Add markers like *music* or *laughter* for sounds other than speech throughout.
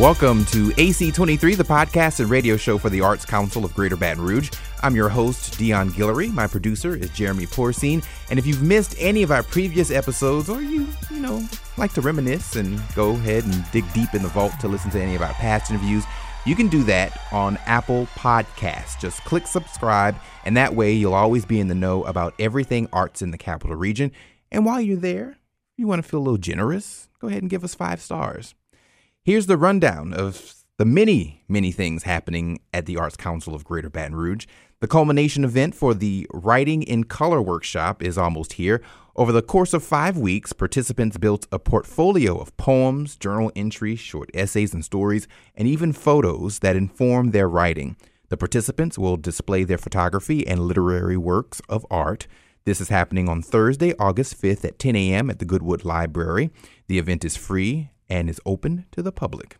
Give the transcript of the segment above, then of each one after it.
Welcome to AC23, the podcast and radio show for the Arts Council of Greater Baton Rouge. I'm your host, Dion Guillory. My producer is Jeremy Porcine. And if you've missed any of our previous episodes, or you, you know, like to reminisce and go ahead and dig deep in the vault to listen to any of our past interviews, you can do that on Apple Podcasts. Just click subscribe, and that way you'll always be in the know about everything arts in the capital region. And while you're there, you want to feel a little generous, go ahead and give us five stars. Here's the rundown of the many, many things happening at the Arts Council of Greater Baton Rouge. The culmination event for the Writing in Color workshop is almost here. Over the course of five weeks, participants built a portfolio of poems, journal entries, short essays and stories, and even photos that inform their writing. The participants will display their photography and literary works of art. This is happening on Thursday, August 5th at 10 a.m. at the Goodwood Library. The event is free and is open to the public.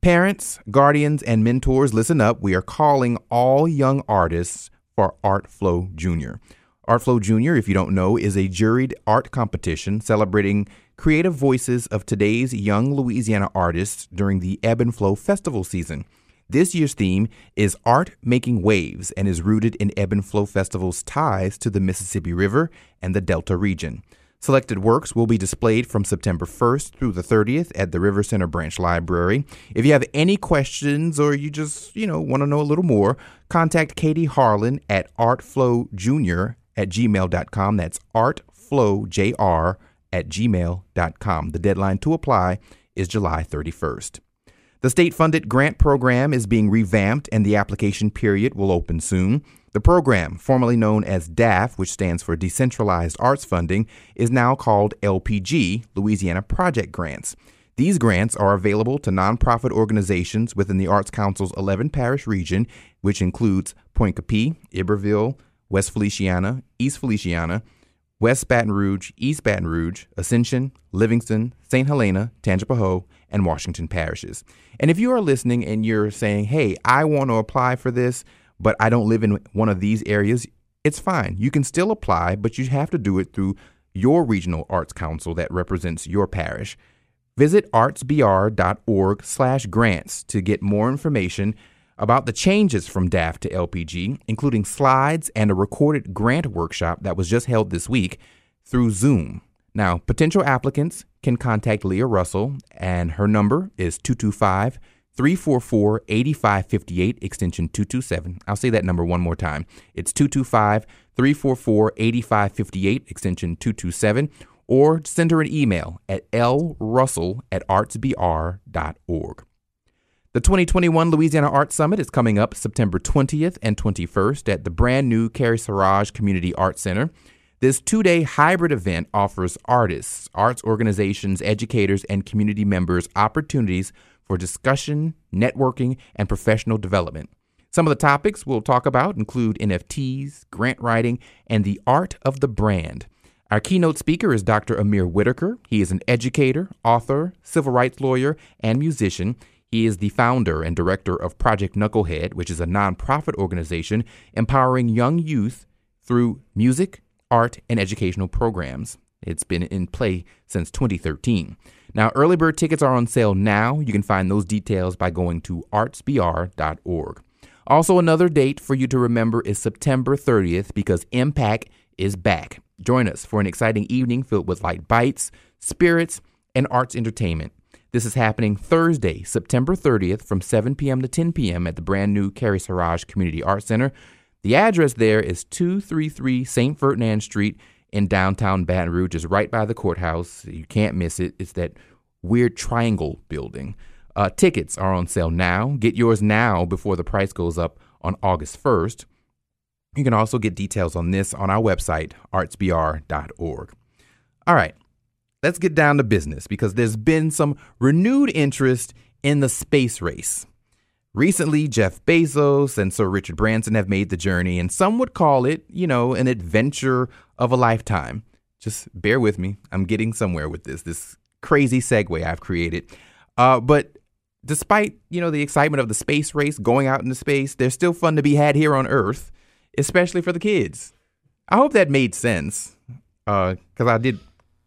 Parents, guardians, and mentors, listen up. We are calling all young artists for Art Flow Junior. Art Flow Junior, if you don't know, is a juried art competition celebrating creative voices of today's young Louisiana artists during the Ebb and Flow Festival season. This year's theme is Art Making Waves and is rooted in Ebb and Flow Festival's ties to the Mississippi River and the Delta region. Selected works will be displayed from September 1st through the 30th at the River Center Branch Library. If you have any questions or you just, you know, want to know a little more, contact Katie Harlan at artflowjr at gmail.com. That's artflowjr at gmail.com. The deadline to apply is July 31st. The state funded grant program is being revamped and the application period will open soon. The program, formerly known as DAF, which stands for Decentralized Arts Funding, is now called LPG, Louisiana Project Grants. These grants are available to nonprofit organizations within the Arts Council's 11 parish region, which includes Pointe Coupee, Iberville, West Feliciana, East Feliciana, West Baton Rouge, East Baton Rouge, Ascension, Livingston, St. Helena, Tangipahoa, and Washington parishes. And if you are listening and you're saying, hey, I want to apply for this, but I don't live in one of these areas, it's fine. You can still apply, but you have to do it through your regional arts council that represents your parish. Visit artsbr.org slash grants to get more information about the changes from DAF to LPG, including slides and a recorded grant workshop that was just held this week through Zoom. Now, potential applicants can contact Leah Russell, and her number is 225 344 8558, extension 227. I'll say that number one more time. It's 225 344 8558, extension 227, or send her an email at lrussell at artsbr.org. The 2021 Louisiana Art Summit is coming up September 20th and 21st at the brand new Carrie Saraj Community Art Center. This two day hybrid event offers artists, arts organizations, educators, and community members opportunities for discussion, networking, and professional development. Some of the topics we'll talk about include NFTs, grant writing, and the art of the brand. Our keynote speaker is Dr. Amir Whitaker. He is an educator, author, civil rights lawyer, and musician. He is the founder and director of Project Knucklehead, which is a nonprofit organization empowering young youth through music, art, and educational programs. It's been in play since 2013. Now, early bird tickets are on sale now. You can find those details by going to artsbr.org. Also, another date for you to remember is September 30th because Impact is back. Join us for an exciting evening filled with light bites, spirits, and arts entertainment. This is happening Thursday, September 30th from 7 p.m. to 10 p.m. at the brand new Carrie Saraj Community Arts Center. The address there is 233 St. Ferdinand Street in downtown Baton Rouge. is right by the courthouse. You can't miss it. It's that weird triangle building. Uh, tickets are on sale now. Get yours now before the price goes up on August 1st. You can also get details on this on our website, artsbr.org. All right, let's get down to business because there's been some renewed interest in the space race. Recently, Jeff Bezos and Sir Richard Branson have made the journey, and some would call it, you know, an adventure of a lifetime. Just bear with me. I'm getting somewhere with this, this crazy segue I've created. Uh, but despite, you know, the excitement of the space race, going out into space, there's still fun to be had here on Earth, especially for the kids. I hope that made sense because uh, I did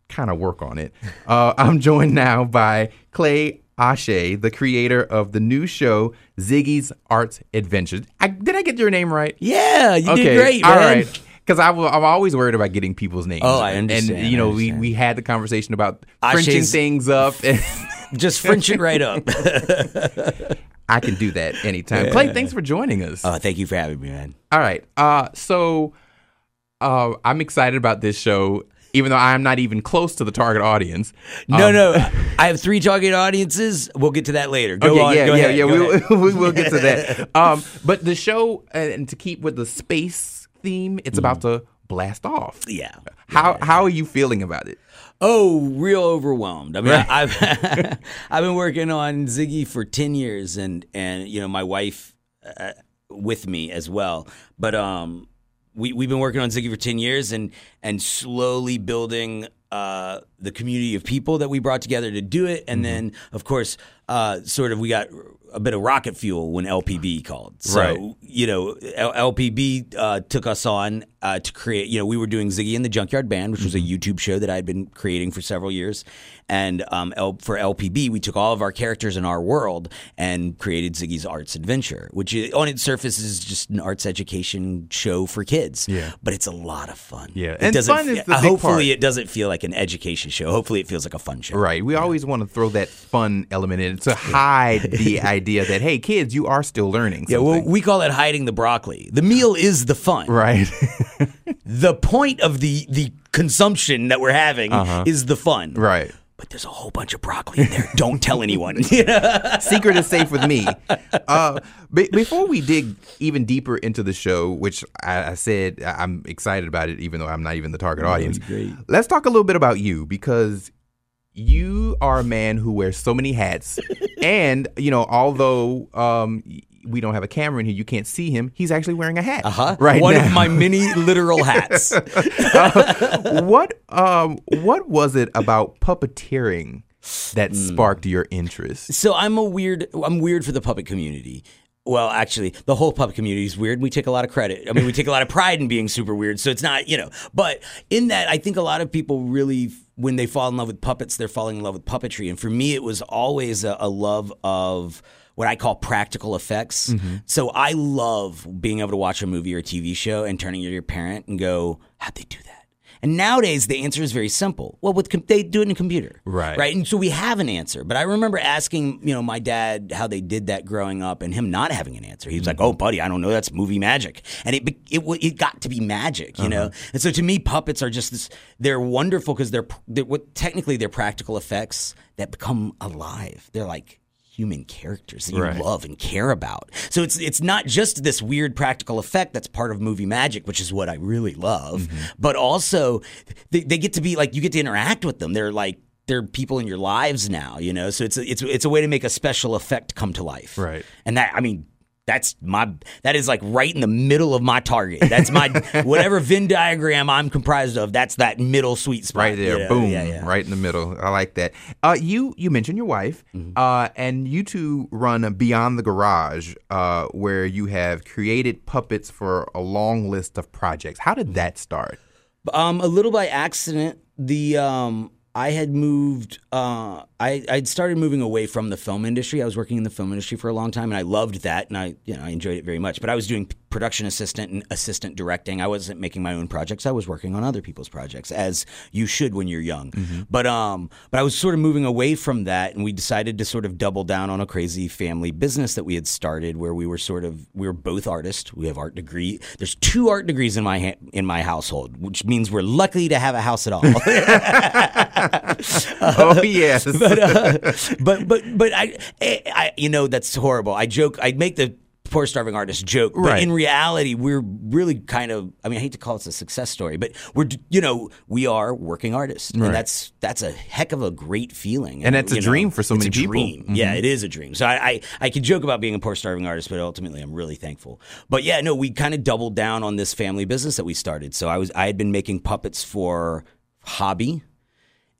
kind of work on it. Uh, *laughs* I'm joined now by Clay Ashe, the creator of the new show Ziggy's Arts Adventures. I, did I get your name right? Yeah, you did great, man. All right. Because I'm always worried about getting people's names. Oh, I understand. And, you know, we, we had the conversation about Frenching things up. And *laughs* just French it right up. *laughs* I can do that anytime. Yeah. Clay, thanks for joining us. Oh, thank you for having me, man. All right. Uh, so uh, I'm excited about this show even though I'm not even close to the target audience. No, um, no, I have three target audiences. We'll get to that later. Go okay, on. Yeah, go yeah, ahead, yeah. We will, *laughs* we will get to that. *laughs* Um, but the show, and to keep with the space theme, it's mm. about to blast off. Yeah. How yeah. how are you feeling about it? Oh, real overwhelmed. I mean, right. I've *laughs* I've been working on Ziggy for ten years, and and you know my wife uh, with me as well. But um, we we've been working on Ziggy for ten years, and and slowly building uh, the community of people that we brought together to do it, and mm-hmm. then of course, uh, sort of we got a bit of rocket fuel when LPB called. So right. you know, L- LPB uh, took us on uh, to create. You know, we were doing Ziggy and the Junkyard Band, which was a mm-hmm. YouTube show that I had been creating for several years, and um, L- for LPB, we took all of our characters in our world and created Ziggy's Arts Adventure, which is, on its surface is just an arts education show for kids. Yeah. But it's a lot of fun. Yeah. It and doesn't fun is the hopefully part. it doesn't feel like an education show. Hopefully it feels like a fun show. Right. We always want to throw that fun element in to hide the *laughs* idea that, hey, kids, you are still learning. Yeah, well, we call it hiding the broccoli. The meal is the fun. Right. *laughs* the point of the the consumption that we're having uh-huh. is the fun. Right but there's a whole bunch of broccoli in there. Don't tell anyone. *laughs* Secret is safe with me. Uh, be- before we dig even deeper into the show, which I, I, said I'm excited about it, even though I'm not even the target audience. Let's talk a little bit about you because you are a man who wears so many hats, *laughs* and you know, although um, we don't have a camera in here, you can't see him. He's actually wearing a hat. Uh-huh. Right. One now. of my many *laughs* literal hats. *laughs* uh, what um what was it about puppeteering that mm. sparked your interest? So I'm a weird I'm weird for the puppet community. Well, actually, the whole puppet community is weird. We take a lot of credit. I mean, we take a lot of pride in being super weird. So it's not, you know, but in that, I think a lot of people really, when they fall in love with puppets, they're falling in love with puppetry. And for me, it was always a, a love of what I call practical effects. Mm-hmm. So I love being able to watch a movie or a TV show and turning to your parent and go, how'd they do that? And nowadays, the answer is very simple. Well, with com- they do it in a computer, right? Right, and so we have an answer. But I remember asking, you know, my dad how they did that growing up, and him not having an answer. He was mm-hmm. like, "Oh, buddy, I don't know. That's movie magic." And it it it got to be magic, you uh-huh. know. And so to me, puppets are just this. They're wonderful because they're, they're what technically they're practical effects that become alive. They're like human characters that you right. love and care about. So it's it's not just this weird practical effect that's part of movie magic, which is what I really love, mm-hmm. but also they, they get to be like you get to interact with them. They're like they're people in your lives now, you know. So it's a, it's it's a way to make a special effect come to life, right? And that I mean, that's my that is like right in the middle of my target. That's my *laughs* whatever Venn diagram I'm comprised of. That's that middle sweet spot. Right there, boom, yeah, yeah. right in the middle. I like that. Uh, you you mentioned your wife, mm-hmm. uh, and you two run Beyond the Garage, uh, where you have created puppets for a long list of projects. How did that start? Um, a little by accident. The um, I had moved. Uh, I I'd started moving away from the film industry. I was working in the film industry for a long time, and I loved that, and I you know I enjoyed it very much. But I was doing production assistant and assistant directing. I wasn't making my own projects. I was working on other people's projects, as you should when you're young. Mm-hmm. But um, but I was sort of moving away from that, and we decided to sort of double down on a crazy family business that we had started, where we were sort of we were both artists. We have art degree. There's two art degrees in my ha- in my household, which means we're lucky to have a house at all. *laughs* *laughs* oh yes, *laughs* but, uh, but but but I, I you know that's horrible. I joke. I make the poor starving artist joke, but right. in reality, we're really kind of. I mean, I hate to call it a success story, but we're you know we are working artists, right. and that's that's a heck of a great feeling, and that's a know, dream for so many people. Mm-hmm. Yeah, it is a dream. So I, I I can joke about being a poor starving artist, but ultimately, I'm really thankful. But yeah, no, we kind of doubled down on this family business that we started. So I was I had been making puppets for hobby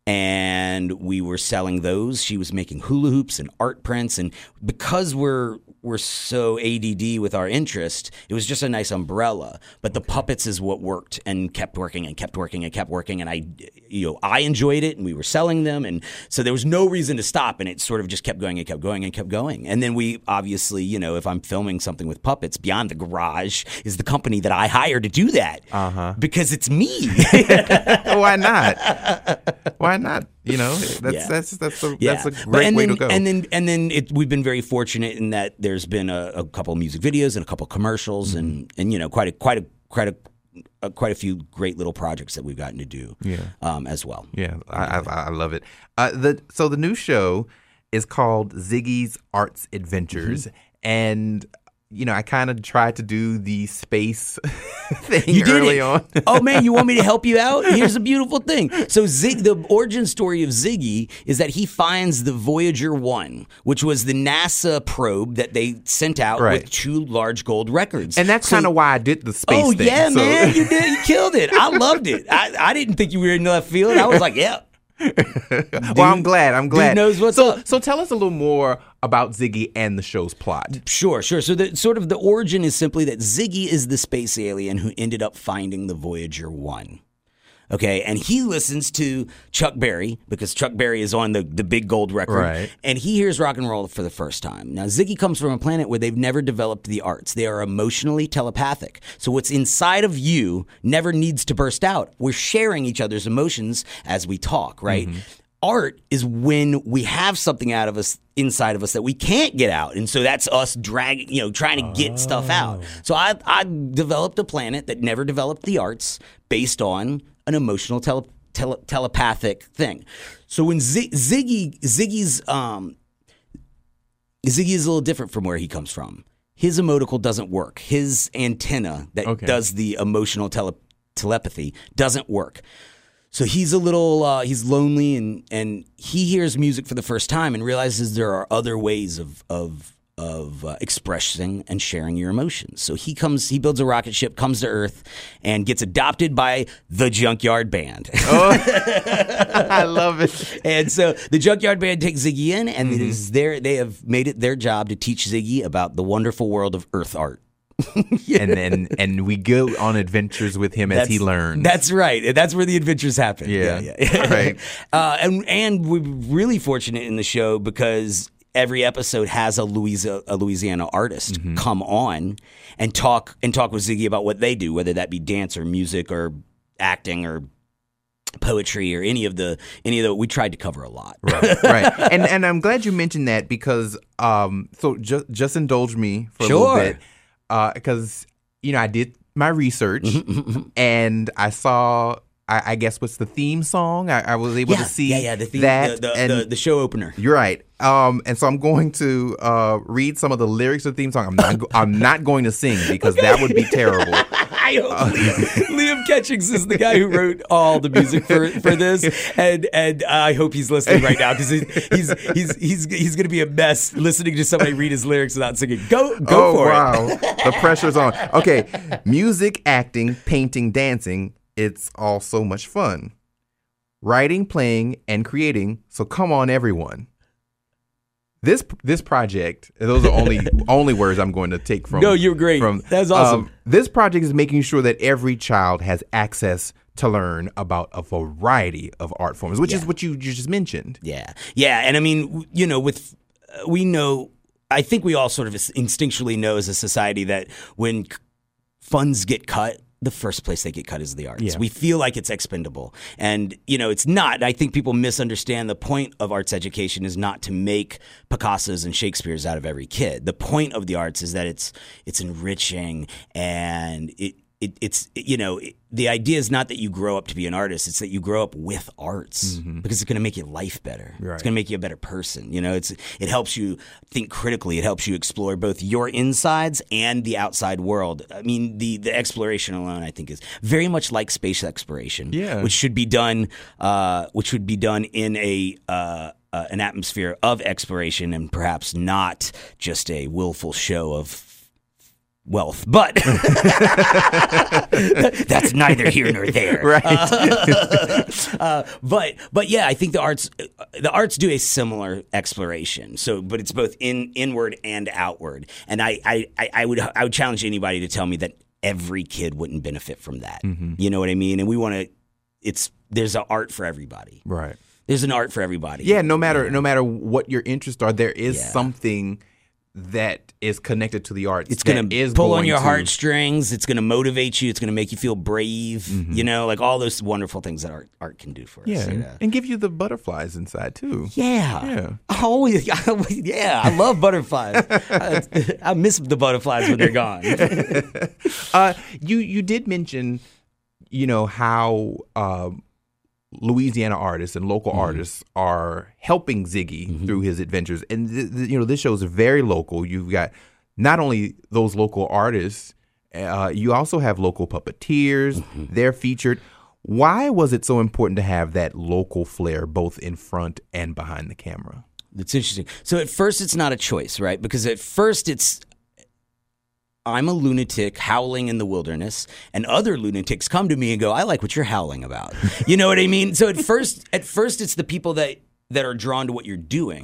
and we were selling those. She was making hula hoops and art prints, and because we're were so ADD with our interest, it was just a nice umbrella. But the puppets is what worked and kept working and kept working and kept working. And I, you know, I enjoyed it, and we were selling them, and so there was no reason to stop. And it sort of just kept going and kept going and kept going. And then we obviously, you know, if I'm filming something with puppets, Beyond the Garage is the company that I hire to do that uh-huh. because it's me. *laughs* Why not? *laughs* Why not? You know, that's *laughs* yeah. that's that's a, yeah. that's a great way to go. And then and then it, we've been very fortunate in that there's been a, a couple of music videos and a couple of commercials mm-hmm. and and you know quite a quite a quite a uh, quite a few great little projects that we've gotten to do yeah. um, as well. Yeah, I, I, I love it. Uh, the so the new show is called Ziggy's Arts Adventures, mm-hmm. and you know, I kind of tried to do the space *laughs* thing you did early it. on. oh man, you want me to help you *laughs* out? Here's a beautiful thing. So Zig, the origin story of Ziggy is that he finds the Voyager One, which was the NASA probe that they sent out right. with two large gold records, and that's so, kind of why I did the space. Oh thing, yeah, so. man, you did, you killed it. I loved it. I, I didn't think you were in left field. I was like, yeah. *laughs* well, I'm glad. I'm glad. Dude knows what's so, up. So tell us a little more about Ziggy and the show's plot. Sure, sure. So the sort of the origin is simply that Ziggy is the space alien who ended up finding the Voyager 1. Okay, and he listens to Chuck Berry because Chuck Berry is on the, the big gold record. Right. And he hears rock and roll for the first time. Now, Ziggy comes from a planet where they've never developed the arts. They are emotionally telepathic. So what's inside of you never needs to burst out. We're sharing each other's emotions as we talk, right? Mm-hmm art is when we have something out of us inside of us that we can't get out and so that's us dragging you know trying to get oh. stuff out oh. so I, I developed a planet that never developed the arts based on an emotional tele, tele, telepathic thing. So when Z, Ziggy Ziggy's um, Ziggy is a little different from where he comes from. His emotical doesn't work. His antenna that okay. does the emotional tele, telepathy doesn't work. So he's a little uh, he's lonely and and he hears music for the first time and realizes there are other ways of of of uh, expressing and sharing your emotions. So he comes, he builds a rocket ship, comes to Earth, and gets adopted by the Junkyard Band. oh, *laughs* I love it. And so the Junkyard Band takes Ziggy in, and mm-hmm. it is their, they have made it their job to teach Ziggy about the wonderful world of Earth art. yeah. *laughs* and then and we go on adventures with him that's, as he learns. That's right. That's where the adventures happen. Yeah, yeah, yeah. *laughs* right. Uh, and and we're really fortunate in the show because every episode has a Louisiana, a Louisiana artist mm-hmm. come on and talk and talk with Ziggy about what they do, whether that be dance or music or acting or poetry or any of the any of the we tried to cover a lot right right *laughs* and and i'm glad you mentioned that because um so just just indulge me for sure. a little bit uh because you know i did my research mm-hmm, mm-hmm. and i saw I, I, guess what's the theme song? I, I was able yeah, to see yeah, yeah, the theme, that the, the, and the, the, show opener. You're right. Um, and so I'm going to uh, read some of the lyrics of the theme song. I'm not. I'm not going to sing because okay. that would be terrible. *laughs* I hope uh, Liam, Liam Catchings is the guy who wrote all the music for, for this, and and I hope he's listening right now because he's he's he's he's, he's going to be a mess listening to somebody read his lyrics without singing. Go go oh, for wow. it. Wow, the pressure's on. Okay, music, acting, painting, dancing. It's all so much fun writing, playing, and creating. So come on, everyone. This this project, those are only *laughs* only words I'm going to take from. No, you're great. From that's awesome. Um, this project is making sure that every child has access to learn about a variety of art forms, which yeah. is what you, you just mentioned. Yeah, yeah, and I mean, you know, with uh, we know, I think we all sort of instinctually know as a society that when funds get cut the first place they get cut is the arts. Yeah. We feel like it's expendable. And, you know, it's not. I think people misunderstand the point of arts education is not to make Picasso's and Shakespeare's out of every kid. The point of the arts is that it's it's enriching and it it, it's you know it, the idea is not that you grow up to be an artist it's that you grow up with arts mm-hmm. because it's going to make your life better right. it's going to make you a better person you know it's it helps you think critically it helps you explore both your insides and the outside world i mean the the exploration alone i think is very much like space exploration yeah. which should be done uh, which should be done in a uh, uh, an atmosphere of exploration and perhaps not just a willful show of wealth, but *laughs* that's neither here nor there. *laughs* Right. Uh, *laughs* uh, but but yeah, I think the arts the arts do a similar exploration. So, but it's both in inward and outward. And I I, I, would I would challenge anybody to tell me that every kid wouldn't benefit from that. Mm-hmm. You know what I mean? And we want to. It's there's an art for everybody. right. There's an art for everybody. Yeah, no matter no matter what your interests are, there is Yeah. something that is connected to the arts. It's gonna is pull on your to- heartstrings. It's gonna motivate you. It's gonna make you feel brave. Mm-hmm. You know, like all those wonderful things that art art can do for us. Yeah, you and, know? and give you the butterflies inside too. Yeah. Yeah. I always, *laughs* I always- yeah, I love butterflies. I, *laughs* I miss the butterflies when they're gone. *laughs* Uh, you you did mention, you know how um, Louisiana artists and Mm-hmm. local artists are helping Ziggy through his adventures, and th- th- you know this show is very local. You've got not only those local artists, uh, you also have local puppeteers. Mm-hmm. They're featured. Why was it so important to have that local flair both in front and behind the camera? That's interesting. So at first, it's not a choice, right? Because at first, it's I'm a lunatic howling in the wilderness, and other lunatics come to me and go, "I like what you're howling about." *laughs* you know what I mean? So at first, at first, it's the people that that are drawn to what you're doing,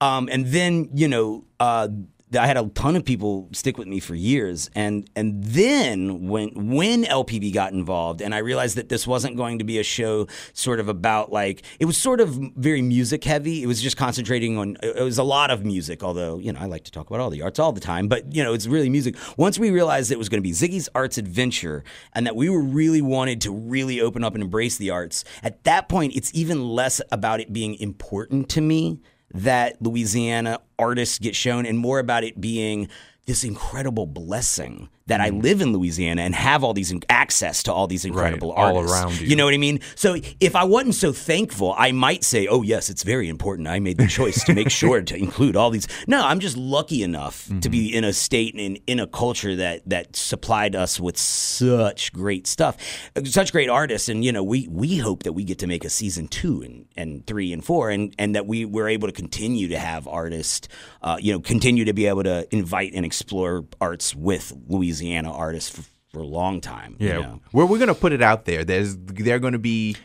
um, and then you know. Uh, I had a ton of people stick with me for years, and and then when when LPB got involved, and I realized that this wasn't going to be a show sort of about like it was sort of very music heavy. It was just concentrating on it was a lot of music, although you know I like to talk about all the arts all the time, but you know it's really music. Once we realized it was going to be Ziggy's Arts Adventure, and that we were really wanted to really open up and embrace the arts, at that point it's even less about it being important to me that Louisiana artists get shown and more about it being this incredible blessing that I live in Louisiana and have all these in- access to all these incredible all artists around you. You know what I mean? So if I wasn't so thankful, I might say, "Oh yes, it's very important. I made the choice to make *laughs* sure to include all these." No, I'm just lucky enough to be Mm-hmm. in a state and in a culture that that supplied us with such great stuff, such great artists, and you know, we we hope that we get to make a season two and, and three and four, and and that we we're able to continue to have artists, uh, you know, continue to be able to invite and explore arts with Louisiana artists for, for a long time. you Yeah, know? where we're gonna put it out there. There's they're gonna be.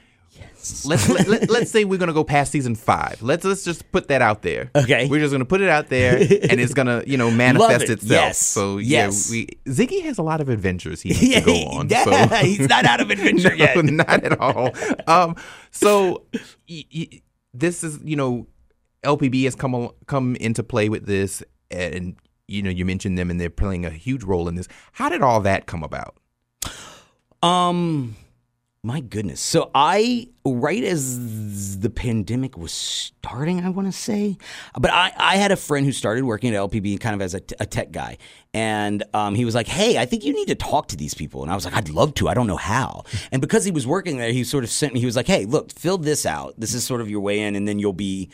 Let's let, let, *laughs* let's say we're gonna go past season five. Let's let's just put that out there. Okay. we're just gonna put it out there, *laughs* and it's gonna you know manifest it. itself. Yes. So yeah, Yes. we Ziggy has a lot of adventures he needs to go on. yeah, so. *laughs* he's not out of adventure no, yet. not at all. Um, so y- y- this is you know LPB has come come into play with this, and you know you mentioned them, and they're playing a huge role in this. How did all that come about? Um, my goodness. So I, right as the pandemic was starting, I want to say, but I, I had a friend who started working at LPB kind of as a, a tech guy. And um, he was like, hey, I think you need to talk to these people. And I was like, I'd love to. I don't know how. *laughs* And because he was working there, he sort of sent me, he was like, hey, look, fill this out. This is sort of your way in, and then you'll be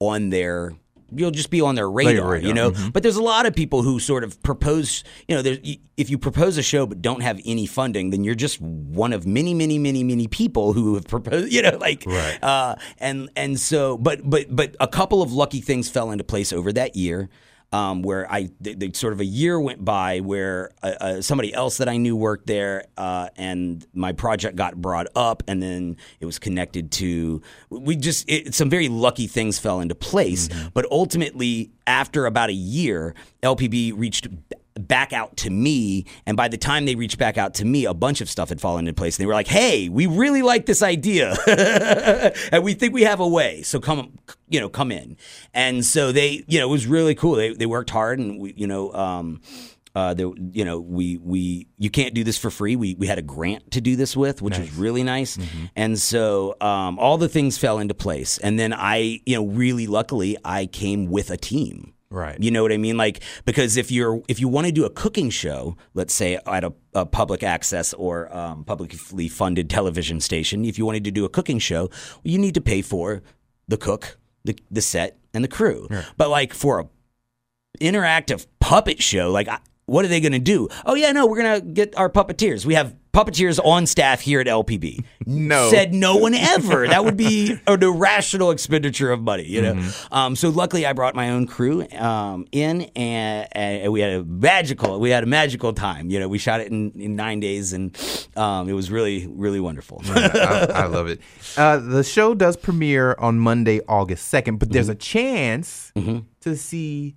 on their you'll just be on their radar, radar, you know. But there's a lot of people who sort of propose, you know, there's, if you propose a show but don't have any funding, then you're just one of many, many, many, many people who have proposed, *laughs* you know, like, Right. uh, and and so, but but but a couple of lucky things fell into place over that year. Um, where I th- th- sort of a year went by where uh, uh, somebody else that I knew worked there, uh, and my project got brought up, and then it was connected to. We just it, some very lucky things fell into place, but ultimately, after about a year, LPB reached back out to me, and by the time they reached back out to me, a bunch of stuff had fallen into place. And they were like, "Hey, we really like this idea, *laughs* and we think we have a way. So come, you know, come in." And so they, you know, it was really cool. They they worked hard, and we, you know. Um, uh, there, you know, we we you can't do this for free. We we had a grant to do this with, which was really nice, and so um, all the things fell into place. And then I, you know, really luckily, I came with a team. Right. You know what I mean? Like because if you're if you want to do a cooking show, let's say at a, a public access or um, publicly funded television station, if you wanted to do a cooking show, you need to pay for the cook, the the set, and the crew. But like for a interactive puppet show, like I- what are they going to do? Oh yeah, no, we're going to get our puppeteers. We have puppeteers on staff here at LPB. No. Said no one ever. That would be an irrational expenditure of money, you know? Mm-hmm. Um, so luckily I brought my own crew um, in and, and we had a magical, we had a magical time. You know, we shot it in, in nine days and um, it was really, really wonderful. I, I love it. Uh, the show does premiere on Monday, August 2nd, but Mm-hmm. there's a chance to see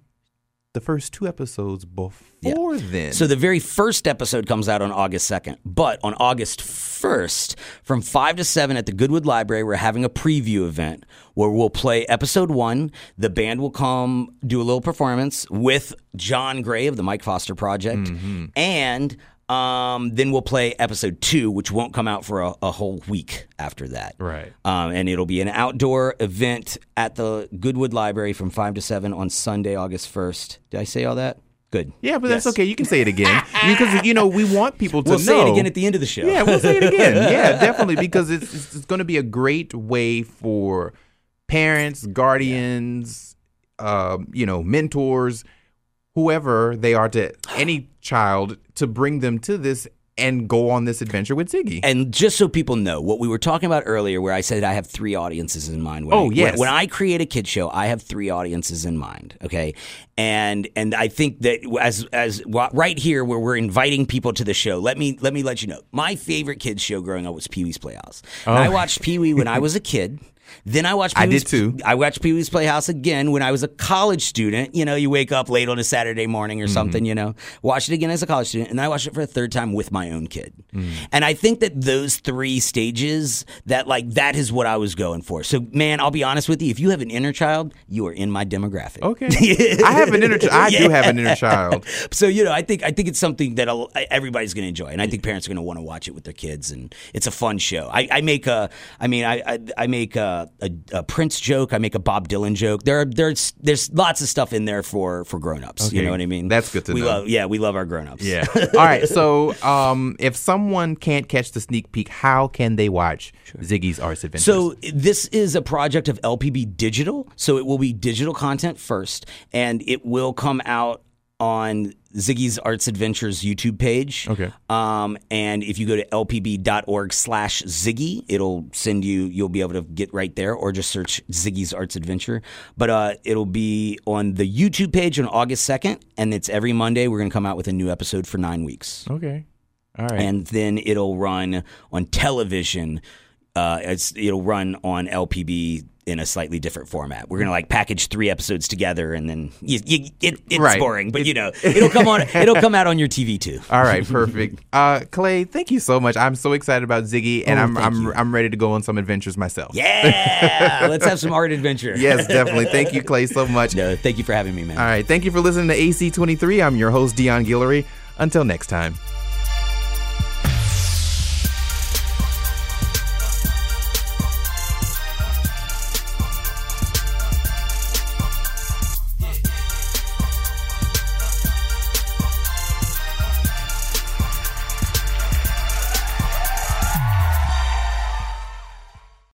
the first two episodes before then. So the very first episode comes out on August 2nd, but on August 1st, from 5 to 7 at the Goodwood Library, we're having a preview event where we'll play episode 1. The band will come do a little performance with John Gray of the Mike Foster Project, mm-hmm. and um, then we'll play episode 2, which won't come out for a, a whole week after that. Right. Um, and it'll be an outdoor event at the Goodwood Library from 5 to 7 on Sunday, August 1st. Did I say all that? Good. yeah, but that's okay. You can say it again because you know we want people to We'll know. say it again at the end of the show. Yeah, we'll say it again. *laughs* Yeah, definitely because it's it's, it's going to be a great way for parents, guardians, um, you know, mentors, whoever they are to any child to bring them to this and go on this adventure with Ziggy. And just so people know, what we were talking about earlier, where I said I have three audiences in mind. When Oh, I, yes. When, I create a kid show, I have three audiences in mind. Okay, and and I think that as as right here where we're inviting people to the show, let me let me let you know. My favorite kids show growing up was Pee Wee's Playhouse. And I oh. watched Pee Wee when I was a kid. *laughs* Then I watched. Oh. I Pee-wee's- did too. I watched Pee Wee's Playhouse again when I was a college student. You know, you wake up late on a Saturday morning or Mm-hmm. something, you know, watch it again as a college student. And then I watched it for a third time with my own kid. Mm. And I think that those three stages, that like, that is what I was going for. So, man, I'll be honest with you. If you have an inner child, you are in my demographic. Okay, *laughs* I have an inner. Ch- I do have an inner child. *laughs* So you know, I think I think it's something that I'll- everybody's going to enjoy, and I think parents are going to want to watch it with their kids, and it's a fun show. I, I make a, I mean, I I, I make a, a, a Prince joke, I make a Bob Dylan joke. There are there's there's lots of stuff in there for for grown-ups. You know what I mean? That's good to we know. Love, yeah, we love our grown-ups. Yeah. *laughs* All right. So, um, if someone can't catch the sneak peek, how can they watch Ziggy's Arts Adventures? So this is a project of LPB Digital. So it will be digital content first, and it will come out on Ziggy's Arts Adventures YouTube page. Okay. Um, and if you go to lpb.org slash Ziggy, it'll send you, you'll be able to get right there or just search Ziggy's Arts Adventure. But uh, it'll be on the YouTube page on August 2nd, and it's every Monday. We're going to come out with a new episode for nine weeks okay. All right. and then it'll run on television. Uh, it's it'll run on LPB in a slightly different format. We're gonna like package three episodes together, and then you, you, it, it's Right. boring, but you know it'll come on. *laughs* It'll come out on your TV too. All right, perfect. *laughs* Uh, Clay, thank you so much. I'm so excited about Ziggy, and Oh, I'm I'm you. I'm ready to go on some adventures myself. Yeah, let's have some art adventure. *laughs* Yes, definitely. Thank you, Clay, so much. No, thank you for having me, man. All right, thank you for listening to AC23. I'm your host, Dion Guillory. Until next time.